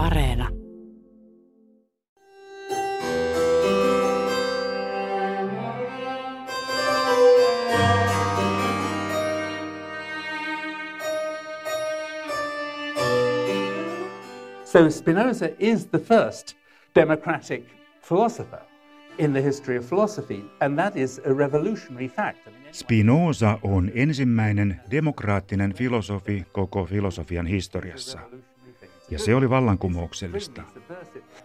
Areena. So Spinoza is the first democratic philosopher in the history of philosophy, and that is a revolutionary fact. Spinoza on ensimmäinen demokraattinen filosofi koko filosofian historiassa. Ja se oli vallankumouksellista.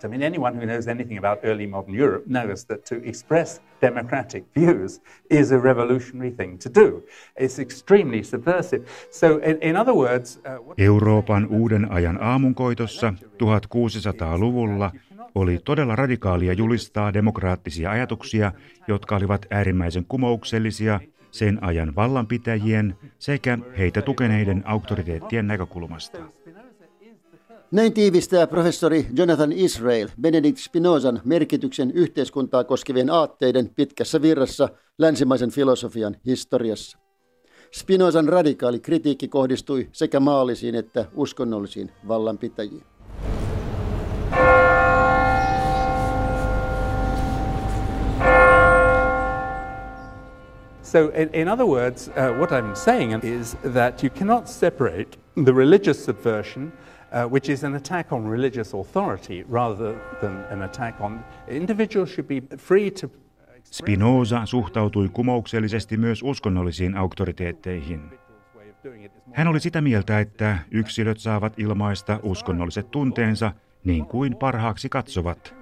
I mean, anyone who knows anything about early modern Europe knows that to express democratic views is a revolutionary thing to do. It's extremely subversive. So, in, in other words, uh, Euroopan uuden ajan aamunkoitossa 1600-luvulla oli todella radikaalia julistaa demokraattisia ajatuksia, jotka olivat äärimmäisen kumouksellisia sen ajan vallanpitäjien sekä heitä tukeneiden auktoriteettien näkökulmasta. Näin tiivistää professori Jonathan Israel Benedict Spinozan merkityksen yhteiskuntaa koskevien aatteiden pitkässä virrassa länsimaisen filosofian historiassa. Spinozan radikaali kritiikki kohdistui sekä maallisiin että uskonnollisiin vallanpitäjiin. So, in, in other words, uh, what I'm saying is that you cannot separate the religious subversion, uh, which is an attack on religious authority, rather than an attack on individuals should be free to. Spinoza suhtautui kumouksellisesti myös uskonnollisiin auktoriteetteihin. Hän oli sitä mieltä, että yksilöt saavat ilmaista uskonnolliset tunteensa niin kuin parhaaksi katsovat,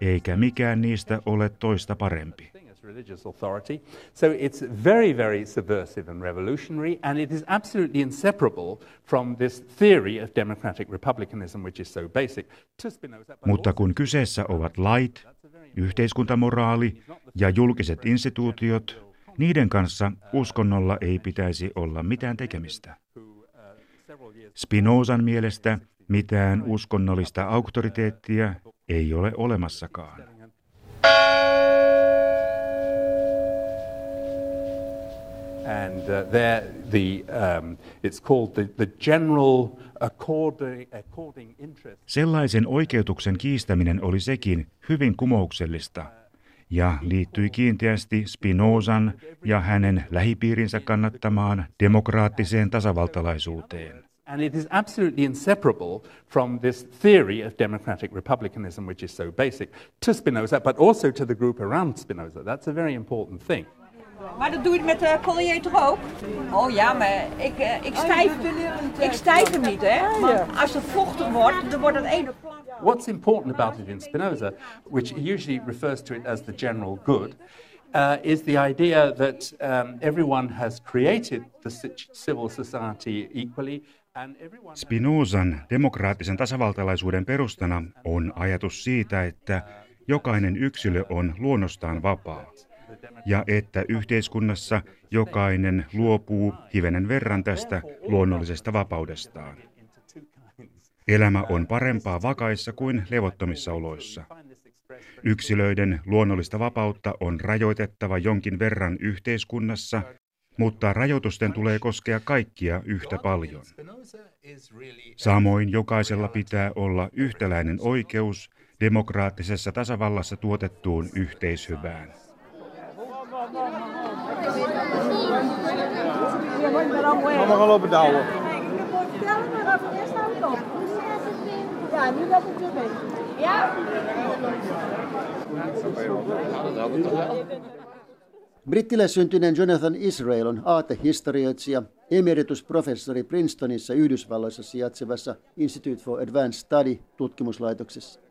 eikä mikään niistä ole toista parempi. Religious authority. So it's very, very subversive and revolutionary, and it is absolutely inseparable from this theory of democratic republicanism, which is so basic Mutta kun kyseessä ovat lait, yhteiskuntamoraali ja julkiset instituutiot, niiden kanssa uskonnolla ei pitäisi olla mitään tekemistä. Spinozan mielestä mitään uskonnollista auktoriteettia ei ole olemassakaan. And uh, there the um, it's called the, the general according, according interest. Sellaisen oikeutuksen kiistäminen oli sekin hyvin kumouksellista ja liittyi kiinteästi Spinozan ja hänen lähipiirinsä kannattamaan demokraattiseen tasavaltalaisuuteen. And it is absolutely inseparable from this theory of democratic republicanism, which is so basic, to Spinoza, but also to the group around Spinoza. That's a very important thing. Maar dat doe je met de collier toch ook? Oh ja, maar ik, eh, ik, stijf, ik stijf hem niet, hè? Want als het vochtig wordt, dan wordt het ene plank. What's important about it in Spinoza, which usually refers to it as the general good, uh, is the idea that um, everyone has created the ci- civil society equally, and everyone. Spinozan demokraattisen tasavaltalaisuuden perustana on ajatus siitä, että jokainen yksilö on luonnostaan vapaa ja että yhteiskunnassa jokainen luopuu hivenen verran tästä luonnollisesta vapaudestaan. Elämä on parempaa vakaissa kuin levottomissa oloissa. Yksilöiden luonnollista vapautta on rajoitettava jonkin verran yhteiskunnassa, mutta rajoitusten tulee koskea kaikkia yhtä paljon. Samoin jokaisella pitää olla yhtäläinen oikeus demokraattisessa tasavallassa tuotettuun yhteishyvään. Allemaal gaan lopen douwen. Brittiläissyntyneen Jonathan Israel on aatehistorioitsija, emeritusprofessori Princetonissa Yhdysvalloissa sijaitsevassa Institute for Advanced Study tutkimuslaitoksessa.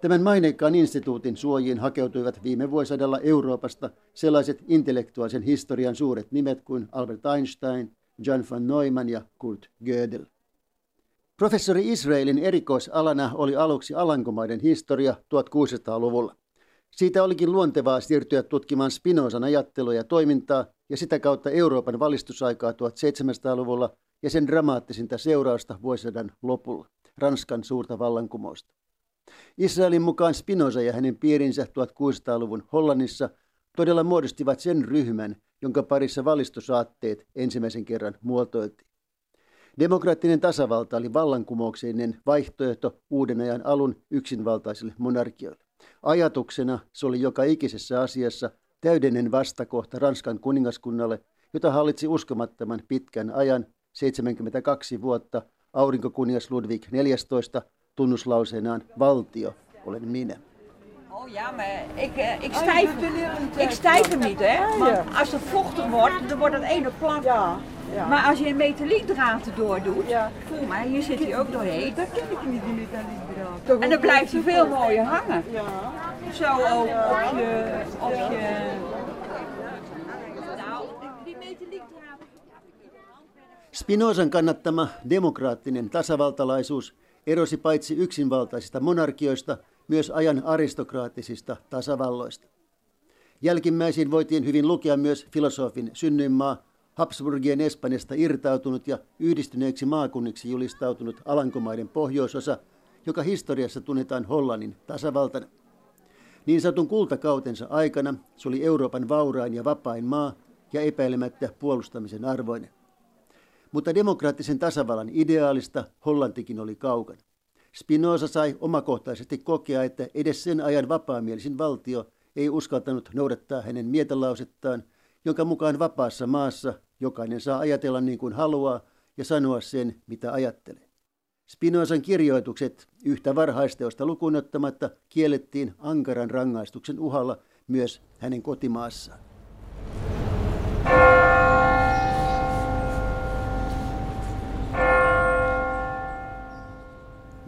Tämän maineikkaan instituutin suojiin hakeutuivat viime vuosisadalla Euroopasta sellaiset intellektuaalisen historian suuret nimet kuin Albert Einstein, John von Neumann ja Kurt Gödel. Professori Israelin erikoisalana oli aluksi Alankomaiden historia 1600-luvulla. Siitä olikin luontevaa siirtyä tutkimaan Spinozan ajattelua ja toimintaa ja sitä kautta Euroopan valistusaikaa 1700-luvulla ja sen dramaattisinta seurausta vuosisadan lopulla, Ranskan suurta vallankumousta. Israelin mukaan Spinoza ja hänen piirinsä 1600-luvun Hollannissa todella muodostivat sen ryhmän, jonka parissa valistusaatteet ensimmäisen kerran muotoiltiin. Demokraattinen tasavalta oli vallankumouksellinen vaihtoehto uuden ajan alun yksinvaltaisille monarkioille. Ajatuksena se oli joka ikisessä asiassa täydellinen vastakohta Ranskan kuningaskunnalle, jota hallitsi uskomattoman pitkän ajan, 72 vuotta, aurinkokuningas Ludwig XIV tunnuslauseenaan valtio olen minä. Oh ja, maar ik, uh, ik, stijf, ik stijf hem niet, hè. Maar als het vochtig wordt, dan wordt het ene plat. Ja, ja. Maar als je een metaliekdraad erdoor doet, ja. voel maar, hier zit hij ook doorheen. Dat ken ik niet, die metaliekdraad. En dan blijft hij veel mooier hangen. Ja. Zo ook op je... Op je nou, die metaliekdraad... Spinozan kannattama demokraattinen tasavaltalaisuus erosi paitsi yksinvaltaisista monarkioista, myös ajan aristokraattisista tasavalloista. Jälkimmäisiin voitiin hyvin lukea myös filosofin synnyinmaa, Habsburgien Espanjasta irtautunut ja yhdistyneeksi maakunniksi julistautunut Alankomaiden pohjoisosa, joka historiassa tunnetaan Hollannin tasavaltana. Niin sanotun kultakautensa aikana se oli Euroopan vaurain ja vapain maa ja epäilemättä puolustamisen arvoinen. Mutta demokraattisen tasavallan ideaalista Hollantikin oli kaukana. Spinoza sai omakohtaisesti kokea, että edes sen ajan vapaamielisin valtio ei uskaltanut noudattaa hänen mietelausettaan, jonka mukaan vapaassa maassa jokainen saa ajatella niin kuin haluaa ja sanoa sen, mitä ajattelee. Spinozan kirjoitukset yhtä varhaisteosta lukunottamatta kiellettiin ankaran rangaistuksen uhalla myös hänen kotimaassaan.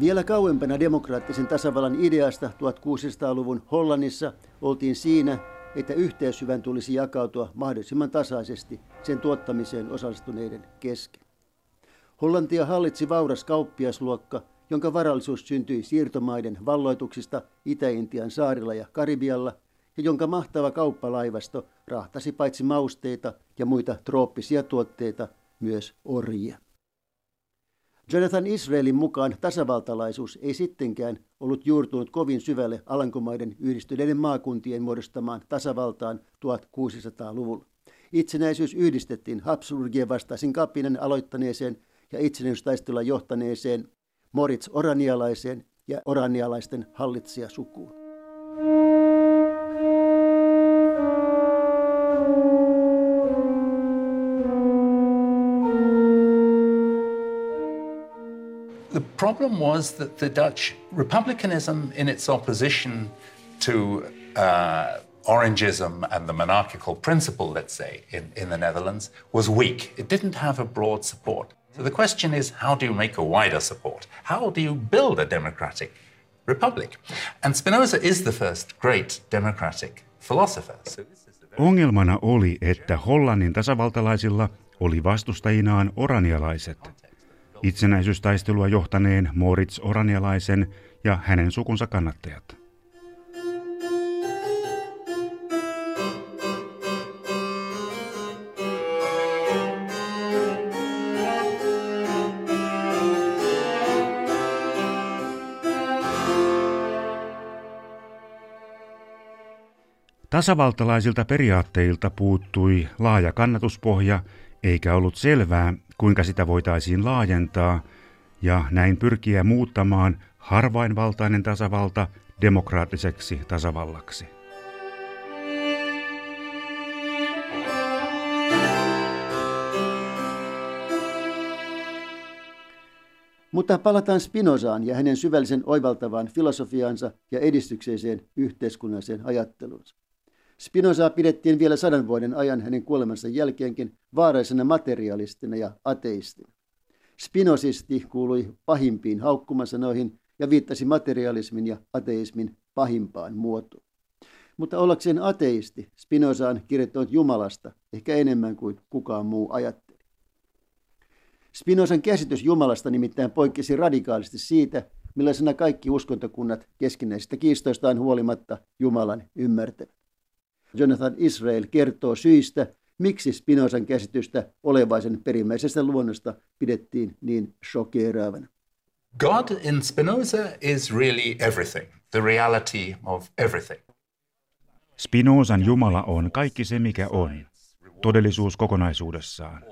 Vielä kauempana demokraattisen tasavallan ideasta 1600-luvun Hollannissa oltiin siinä, että yhteishyvän tulisi jakautua mahdollisimman tasaisesti sen tuottamiseen osallistuneiden kesken. Hollantia hallitsi vauras kauppiasluokka, jonka varallisuus syntyi siirtomaiden valloituksista Itä-Intian saarilla ja Karibialla, ja jonka mahtava kauppalaivasto rahtasi paitsi mausteita ja muita trooppisia tuotteita, myös orjia. Jonathan Israelin mukaan tasavaltalaisuus ei sittenkään ollut juurtunut kovin syvälle Alankomaiden yhdistyneiden maakuntien muodostamaan tasavaltaan 1600-luvulla. Itsenäisyys yhdistettiin Habsburgien vastaisin kapinan aloittaneeseen ja itsenäistaistelua johtaneeseen Moritz Oranialaiseen ja oranialaisten hallitsijasukuun. Problem was that the Dutch republicanism, in its opposition to uh, Orangism and the monarchical principle, let's say, in, in the Netherlands, was weak. It didn't have a broad support. So the question is how do you make a wider support? How do you build a democratic republic? And Spinoza is the first great democratic philosopher. So Ongelmana oli, että Hollannin tasavaltalaisilla oli vastustajinaan oranialaiset – itsenäisyystaistelua johtaneen Moritz Oranialaisen ja hänen sukunsa kannattajat. Tasavaltalaisilta periaatteilta puuttui laaja kannatuspohja, eikä ollut selvää, kuinka sitä voitaisiin laajentaa ja näin pyrkiä muuttamaan harvainvaltainen tasavalta demokraattiseksi tasavallaksi. Mutta palataan Spinozaan ja hänen syvällisen oivaltavaan filosofiaansa ja edistykseiseen yhteiskunnalliseen ajatteluunsa. Spinozaa pidettiin vielä sadan vuoden ajan hänen kuolemansa jälkeenkin vaaraisena materialistina ja ateistina. Spinosisti kuului pahimpiin haukkumasanoihin ja viittasi materialismin ja ateismin pahimpaan muotoon. Mutta ollakseen ateisti, Spinoza on kirjoittanut Jumalasta ehkä enemmän kuin kukaan muu ajatteli. Spinozan käsitys Jumalasta nimittäin poikkesi radikaalisti siitä, millaisena kaikki uskontokunnat keskinäisistä kiistoistaan huolimatta Jumalan ymmärtävät. Jonathan Israel kertoo syistä, miksi Spinozan käsitystä olevaisen perimmäisestä luonnosta pidettiin niin shokeeraavana. God in Spinoza is really everything, the reality of everything. Spinozan Jumala on kaikki se, mikä on, todellisuus kokonaisuudessaan.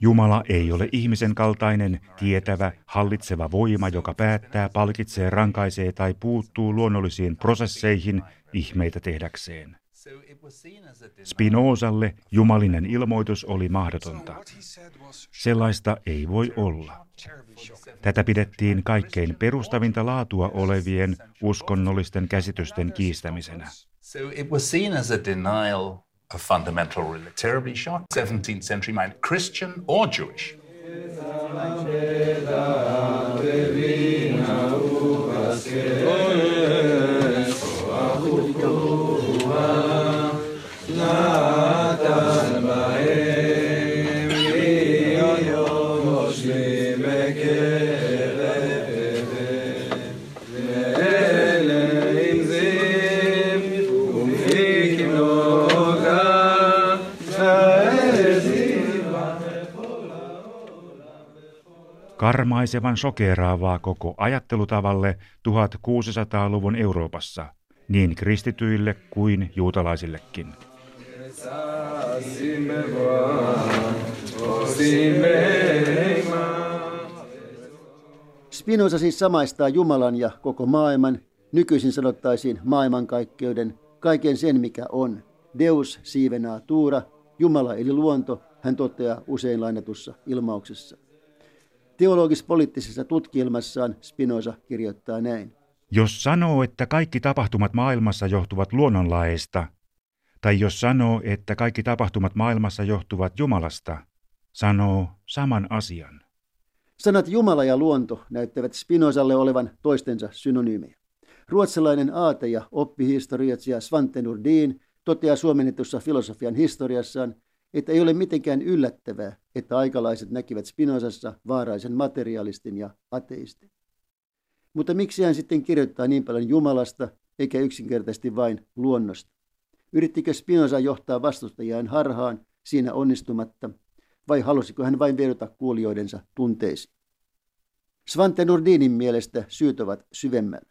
Jumala ei ole ihmisen kaltainen, tietävä, hallitseva voima, joka päättää, palkitsee, rankaisee tai puuttuu luonnollisiin prosesseihin ihmeitä tehdäkseen. Spinozalle jumalinen ilmoitus oli mahdotonta. Sellaista ei voi olla. Tätä pidettiin kaikkein perustavinta laatua olevien uskonnollisten käsitysten kiistämisenä. So it was seen as a denial of fundamental religion. Terribly shocked. 17th century mind, Christian or Jewish. Karmaisevan sokeraavaa koko ajattelutavalle 1600-luvun Euroopassa, niin kristityille kuin juutalaisillekin. Spinoza siis samaistaa Jumalan ja koko maailman, nykyisin sanottaisiin maailmankaikkeuden, kaiken sen mikä on. Deus sive natura, Jumala eli luonto, hän toteaa usein lainatussa ilmauksessa. Teologis-poliittisessa tutkielmassaan Spinoza kirjoittaa näin. Jos sanoo, että kaikki tapahtumat maailmassa johtuvat luonnonlaeista, tai jos sanoo, että kaikki tapahtumat maailmassa johtuvat Jumalasta, sanoo saman asian. Sanat Jumala ja luonto näyttävät Spinozalle olevan toistensa synonyymejä. Ruotsalainen aate- ja oppihistoriatsija Svante Nordin toteaa suomennetussa filosofian historiassaan, että ei ole mitenkään yllättävää, että aikalaiset näkivät Spinozassa vaaraisen materialistin ja ateistin. Mutta miksi hän sitten kirjoittaa niin paljon Jumalasta, eikä yksinkertaisesti vain luonnosta? Yrittikö Spinoza johtaa vastustajiaan harhaan siinä onnistumatta, vai halusiko hän vain vedota kuulijoidensa tunteisiin? Svante Nordinin mielestä syyt ovat syvemmällä.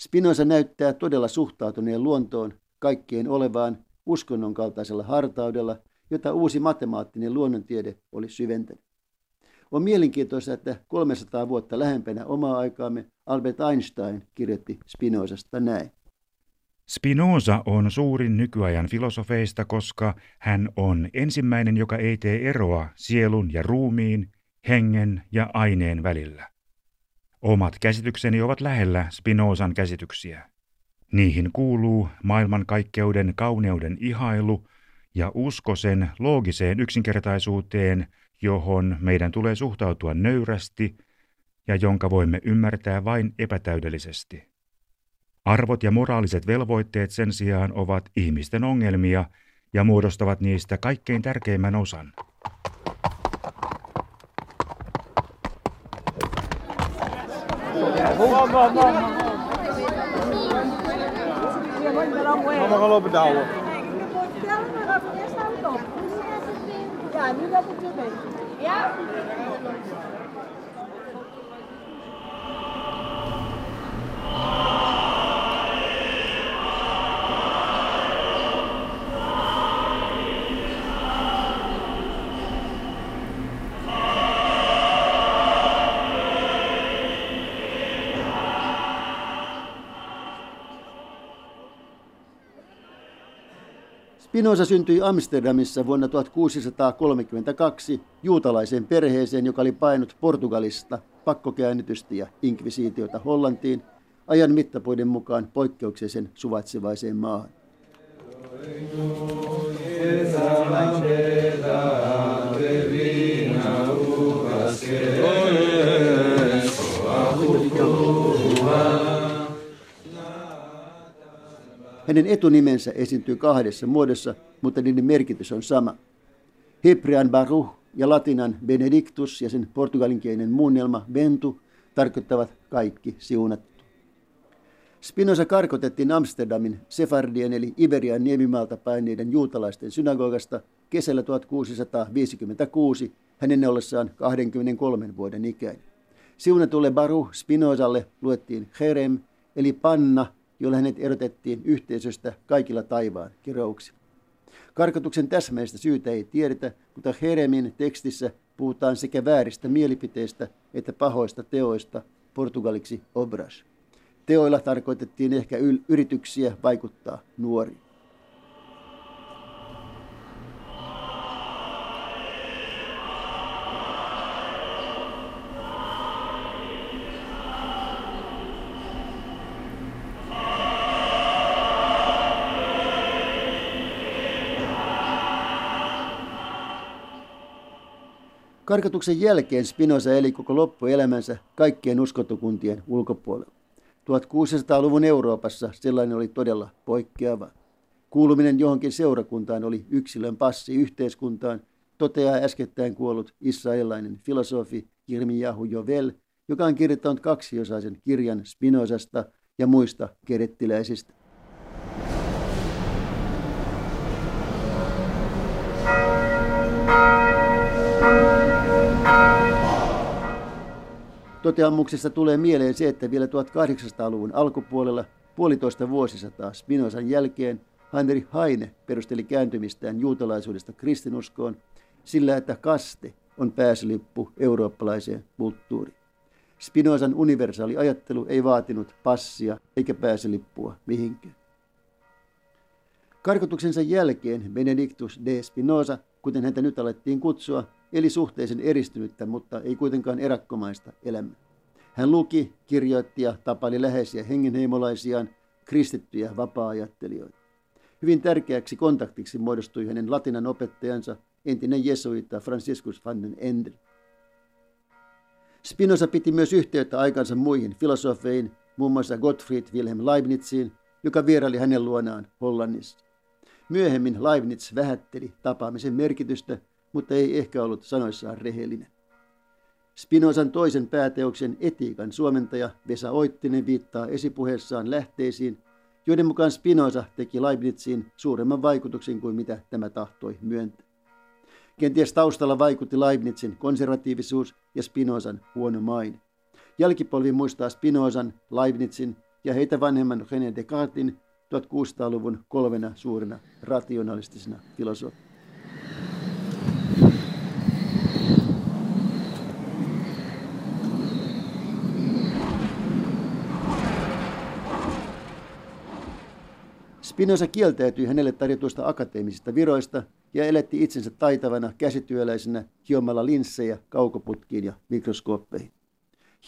Spinoza näyttää todella suhtautuneen luontoon kaikkien olevaan uskonnon kaltaisella hartaudella jota uusi matemaattinen luonnontiede oli syventänyt. On mielenkiintoista, että 300 vuotta lähempänä omaa aikaamme Albert Einstein kirjoitti Spinozasta näin. Spinoza on suurin nykyajan filosofeista, koska hän on ensimmäinen, joka ei tee eroa sielun ja ruumiin, hengen ja aineen välillä. Omat käsitykseni ovat lähellä Spinozan käsityksiä. Niihin kuuluu maailmankaikkeuden kauneuden ihailu – ja usko sen loogiseen yksinkertaisuuteen, johon meidän tulee suhtautua nöyrästi ja jonka voimme ymmärtää vain epätäydellisesti. Arvot ja moraaliset velvoitteet sen sijaan ovat ihmisten ongelmia ja muodostavat niistä kaikkein tärkeimmän osan. Vamos Ja, nu dat het erbij. Ja? Spinoza syntyi Amsterdamissa vuonna 1632 juutalaiseen perheeseen, joka oli painut Portugalista pakkokäännytystä ja inkvisiitiota Hollantiin ajan mittapuiden mukaan poikkeuksellisen suvaitsevaiseen maahan. Hänen etunimensä esiintyy kahdessa muodossa, mutta niiden merkitys on sama. Hebrean Baruch ja latinan Benedictus ja sen portugalinkielinen muunnelma Ventu tarkoittavat kaikki siunattu. Spinoza karkotettiin Amsterdamin Sefardien eli Iberian niemimaalta paineiden juutalaisten synagogasta kesällä 1656 hänen ollessaan 23 vuoden ikäinen. Siunatulle Baruch Spinozalle luettiin Jerem eli panna jolla hänet erotettiin yhteisöstä kaikilla taivaan kirouksilla. Karkotuksen täsmäistä syytä ei tiedetä, mutta Heremin tekstissä puhutaan sekä vääristä mielipiteistä että pahoista teoista, portugaliksi obras. Teoilla tarkoitettiin ehkä yrityksiä vaikuttaa nuoriin. Karkatuksen jälkeen Spinoza eli koko loppuelämänsä kaikkien uskontokuntien ulkopuolella. 1600-luvun Euroopassa sellainen oli todella poikkeava. Kuuluminen johonkin seurakuntaan oli yksilön passi yhteiskuntaan, toteaa äskettäin kuollut israelilainen filosofi Jirmiyahu Jovel, joka on kirjoittanut kaksiosaisen kirjan Spinozasta ja muista kerettiläisistä. Toteamuksessa tulee mieleen se, että vielä 1800-luvun alkupuolella puolitoista vuosisataa Spinozan jälkeen Heinrich Heine perusteli kääntymistään juutalaisuudesta kristinuskoon sillä, että kaste on pääsylippu eurooppalaiseen kulttuuriin. Spinozan universaali ajattelu ei vaatinut passia eikä pääsylippua mihinkään. Karkotuksensa jälkeen Benedictus de Spinoza, kuten häntä nyt alettiin kutsua, eli suhteellisen eristynyttä, mutta ei kuitenkaan erakkomaista elämää. Hän luki, kirjoitti ja tapaili läheisiä hengenheimolaisiaan, kristittyjä vapaa-ajattelijoita. Hyvin tärkeäksi kontaktiksi muodostui hänen latinan opettajansa, entinen jesuita Franciscus van den Ende. Spinoza piti myös yhteyttä aikansa muihin filosofeihin, muun muassa Gottfried Wilhelm Leibniziin, joka vieraili hänen luonaan Hollannissa. Myöhemmin Leibniz vähätteli tapaamisen merkitystä mutta ei ehkä ollut sanoissaan rehellinen. Spinozan toisen pääteoksen etiikan suomentaja Vesa Oittinen viittaa esipuheessaan lähteisiin, joiden mukaan Spinoza teki Leibnizin suuremman vaikutuksen kuin mitä tämä tahtoi myöntää. Kenties taustalla vaikutti Leibnizin konservatiivisuus ja Spinozan huono maine. Jälkipolvi muistaa Spinozan, Leibnizin ja heitä vanhemman René Descartesin 1600-luvun kolmena suurena rationalistisena filosofina. Spinoza kieltäytyi hänelle tarjotuista akateemisista viroista ja elätti itsensä taitavana käsityöläisenä hiomalla linssejä kaukoputkiin ja mikroskooppeihin.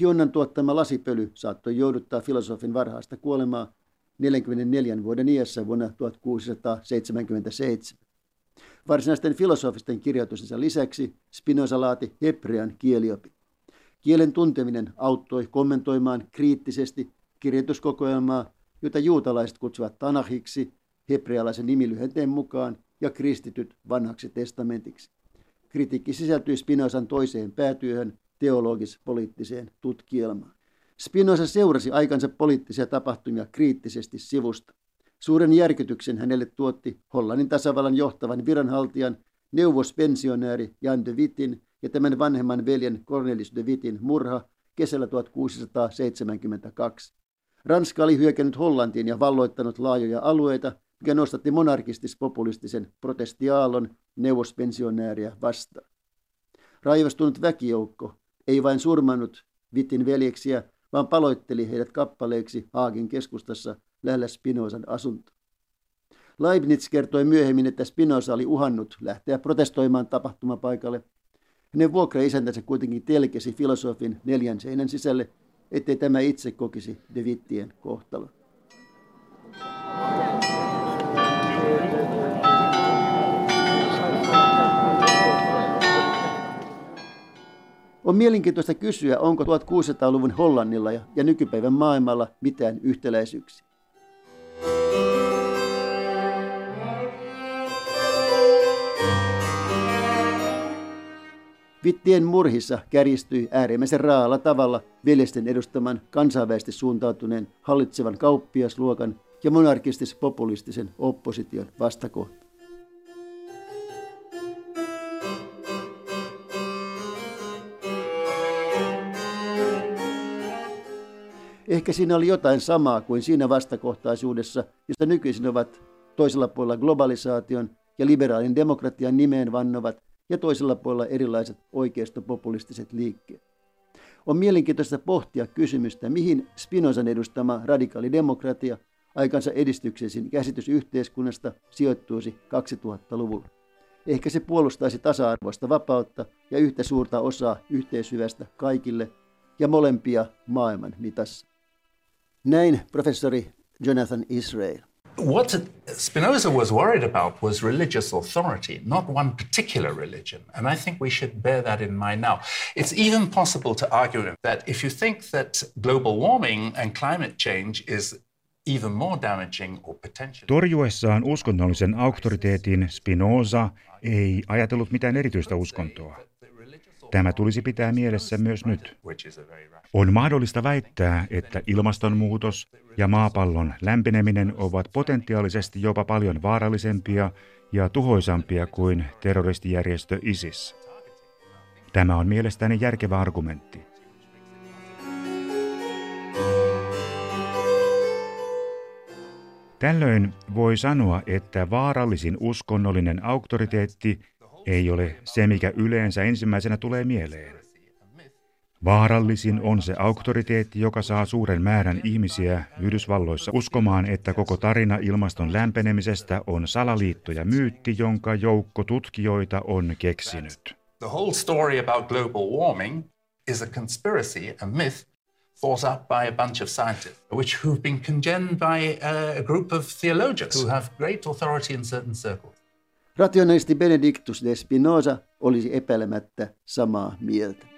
Hionnan tuottama lasipöly saattoi jouduttaa filosofin varhaista kuolemaa 44 vuoden iässä vuonna 1677. Varsinaisten filosofisten kirjoitustensa lisäksi Spinoza laati hebrean kieliopin. Kielen tunteminen auttoi kommentoimaan kriittisesti kirjoituskokoelmaa jota juutalaiset kutsuvat Tanahiksi hebrealaisen nimilyhenteen mukaan ja kristityt vanhaksi testamentiksi. Kritiikki sisältyi Spinozan toiseen päätyöhön teologis-poliittiseen tutkielmaan. Spinoza seurasi aikansa poliittisia tapahtumia kriittisesti sivusta. Suuren järkytyksen hänelle tuotti Hollannin tasavallan johtavan viranhaltijan neuvospensionääri Jan de Wittin ja tämän vanhemman veljen Cornelis de Wittin murha kesällä 1672. Ranska oli hyökännyt Hollantiin ja valloittanut laajoja alueita, mikä nostatti monarkistis-populistisen protestiaalon neuvospensionääriä vastaan. Raivostunut väkijoukko ei vain surmannut Vittin veljeksiä, vaan paloitteli heidät kappaleiksi Haagin keskustassa lähellä Spinozan asunto. Leibniz kertoi myöhemmin, että Spinoza oli uhannut lähteä protestoimaan tapahtumapaikalle. Hänen vuokra-isäntänsä kuitenkin telkesi filosofin neljän seinän sisälle ettei tämä itse kokisi De Wittien kohtalo. On mielenkiintoista kysyä, onko 1600-luvun Hollannilla ja nykypäivän maailmalla mitään yhtäläisyyksiä. Vittien murhissa kärjistyi äärimmäisen raalla tavalla veljesten edustaman kansainvälisesti suuntautuneen hallitsevan kauppiasluokan ja monarkistis-populistisen opposition vastakohta. Ehkä siinä oli jotain samaa kuin siinä vastakohtaisuudessa, josta nykyisin ovat toisella puolella globalisaation ja liberaalin demokratian nimeen vannovat ja toisella puolella erilaiset oikeistopopulistiset liikkeet. On mielenkiintoista pohtia kysymystä, mihin Spinozan edustama radikaali demokratia, aikansa edistyksellisin käsitys yhteiskunnasta, sijoittuisi 2000-luvulla. Ehkä se puolustaisi tasa-arvoista vapautta ja yhtä suurta osaa yhteishyvästä kaikille ja molempia maailman mitassa. Näin professori Jonathan Israel. What Spinoza was worried about was religious authority, not one particular religion. And I think we should bear that in mind now. It's even possible to argue that if you think that global warming and climate change is even more damaging or potentially... Torjuessaan uskonnollisen auktoriteetin Spinoza ei ajatellut mitään erityistä uskontoa. Tämä tulisi pitää mielessä myös nyt. On mahdollista väittää, että ilmastonmuutos ja maapallon lämpeneminen ovat potentiaalisesti jopa paljon vaarallisempia ja tuhoisampia kuin terroristijärjestö ISIS. Tämä on mielestäni järkevä argumentti. Tällöin voi sanoa, että vaarallisin uskonnollinen auktoriteetti ei ole se, mikä yleensä ensimmäisenä tulee mieleen. Vaarallisin on se auktoriteetti, joka saa suuren määrän ihmisiä Yhdysvalloissa uskomaan, että koko tarina ilmaston lämpenemisestä on salaliitto ja myytti, jonka joukko tutkijoita on keksinyt. The whole story about global warming is a conspiracy, a myth thought up by a bunch of scientists, which who've been congened by a group of theologians who have great authority in certain circles. Rationalisti Benedictus de Spinoza olisi epäilemättä samaa mieltä.